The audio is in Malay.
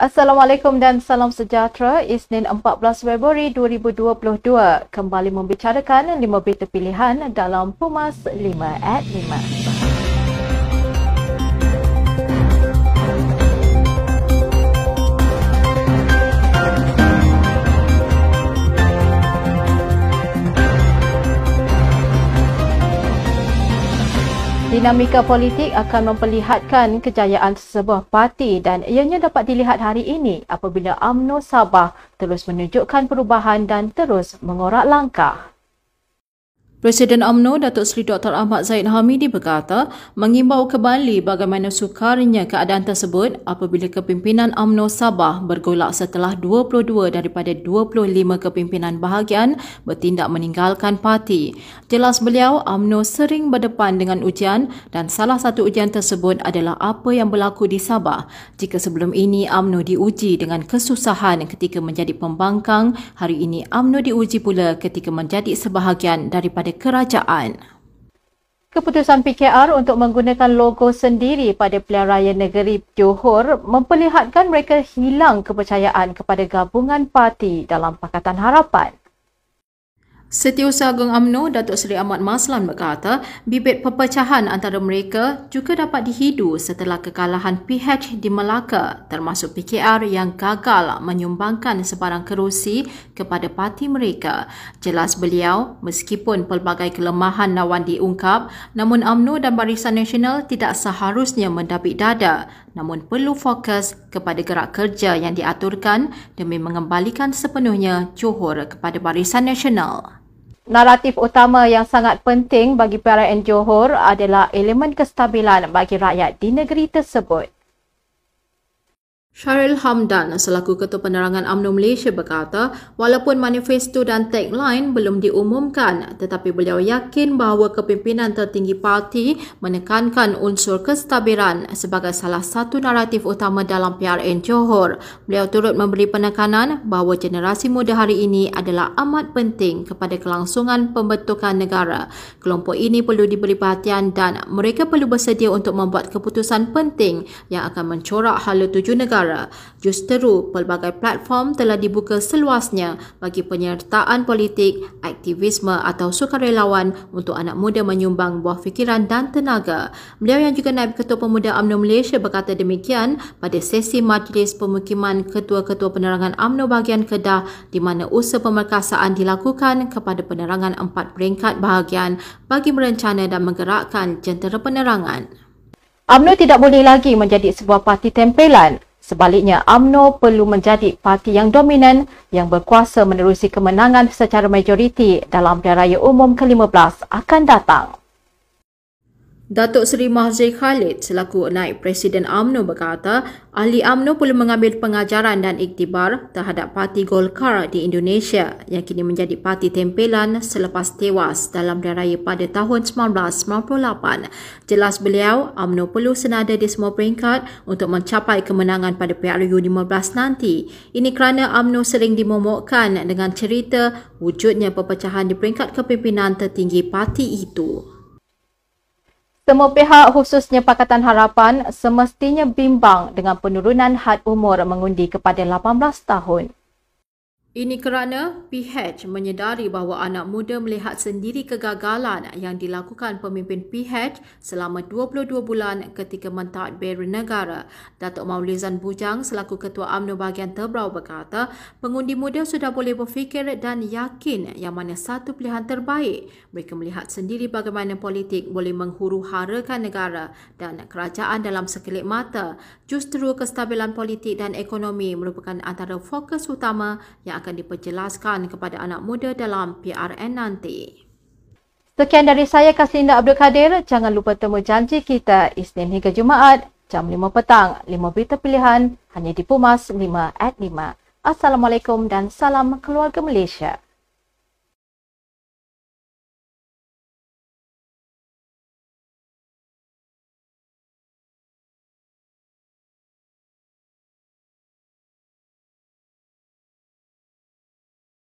Assalamualaikum dan salam sejahtera. Isnin 14 Februari 2022 kembali membicarakan lima berita pilihan dalam Pumas 5 at 5. Dinamika politik akan memperlihatkan kejayaan sebuah parti dan ianya dapat dilihat hari ini apabila AMNO Sabah terus menunjukkan perubahan dan terus mengorak langkah. Presiden UMNO Datuk Seri Dr. Ahmad Zaid Hamidi berkata mengimbau kembali bagaimana sukarnya keadaan tersebut apabila kepimpinan UMNO Sabah bergolak setelah 22 daripada 25 kepimpinan bahagian bertindak meninggalkan parti. Jelas beliau UMNO sering berdepan dengan ujian dan salah satu ujian tersebut adalah apa yang berlaku di Sabah. Jika sebelum ini UMNO diuji dengan kesusahan ketika menjadi pembangkang, hari ini UMNO diuji pula ketika menjadi sebahagian daripada kepada kerajaan. Keputusan PKR untuk menggunakan logo sendiri pada pilihan raya negeri Johor memperlihatkan mereka hilang kepercayaan kepada gabungan parti dalam Pakatan Harapan. Setiausaha Agung UMNO Datuk Seri Ahmad Maslan berkata, bibit perpecahan antara mereka juga dapat dihidu setelah kekalahan PH di Melaka termasuk PKR yang gagal menyumbangkan sebarang kerusi kepada parti mereka. Jelas beliau, meskipun pelbagai kelemahan lawan diungkap, namun UMNO dan Barisan Nasional tidak seharusnya mendabik dada namun perlu fokus kepada gerak kerja yang diaturkan demi mengembalikan sepenuhnya Johor kepada Barisan Nasional. Naratif utama yang sangat penting bagi PRN Johor adalah elemen kestabilan bagi rakyat di negeri tersebut. Syaril Hamdan selaku Ketua Penerangan UMNO Malaysia berkata, walaupun manifesto dan tagline belum diumumkan, tetapi beliau yakin bahawa kepimpinan tertinggi parti menekankan unsur kestabilan sebagai salah satu naratif utama dalam PRN Johor. Beliau turut memberi penekanan bahawa generasi muda hari ini adalah amat penting kepada kelangsungan pembentukan negara. Kelompok ini perlu diberi perhatian dan mereka perlu bersedia untuk membuat keputusan penting yang akan mencorak hala tuju negara negara. Justeru, pelbagai platform telah dibuka seluasnya bagi penyertaan politik, aktivisme atau sukarelawan untuk anak muda menyumbang buah fikiran dan tenaga. Beliau yang juga Naib Ketua Pemuda UMNO Malaysia berkata demikian pada sesi majlis pemukiman Ketua-Ketua Penerangan UMNO bahagian Kedah di mana usaha pemerkasaan dilakukan kepada penerangan empat peringkat bahagian bagi merencana dan menggerakkan jentera penerangan. UMNO tidak boleh lagi menjadi sebuah parti tempelan Sebaliknya, AMNO perlu menjadi parti yang dominan yang berkuasa menerusi kemenangan secara majoriti dalam pilihan raya umum ke-15 akan datang. Datuk Seri Mahzir Khalid selaku naib Presiden AMNO berkata, ahli AMNO perlu mengambil pengajaran dan iktibar terhadap parti Golkar di Indonesia yang kini menjadi parti tempelan selepas tewas dalam raya pada tahun 1998. Jelas beliau, AMNO perlu senada di semua peringkat untuk mencapai kemenangan pada PRU 15 nanti. Ini kerana AMNO sering dimomokkan dengan cerita wujudnya perpecahan di peringkat kepimpinan tertinggi parti itu. Semua pihak khususnya Pakatan Harapan semestinya bimbang dengan penurunan had umur mengundi kepada 18 tahun. Ini kerana PH menyedari bahawa anak muda melihat sendiri kegagalan yang dilakukan pemimpin PH selama 22 bulan ketika mentadbir negara. Datuk Maulizan Bujang selaku Ketua UMNO bahagian Tebrau berkata, pengundi muda sudah boleh berfikir dan yakin yang mana satu pilihan terbaik. Mereka melihat sendiri bagaimana politik boleh menghuru harakan negara dan kerajaan dalam sekelip mata. Justru kestabilan politik dan ekonomi merupakan antara fokus utama yang akan diperjelaskan kepada anak muda dalam PRN nanti. Sekian dari saya Kaslinda Abdul Kadir. Jangan lupa temu janji kita Isnin hingga Jumaat jam 5 petang. 5 berita pilihan hanya di Pumas 5 at 5. Assalamualaikum dan salam keluarga Malaysia.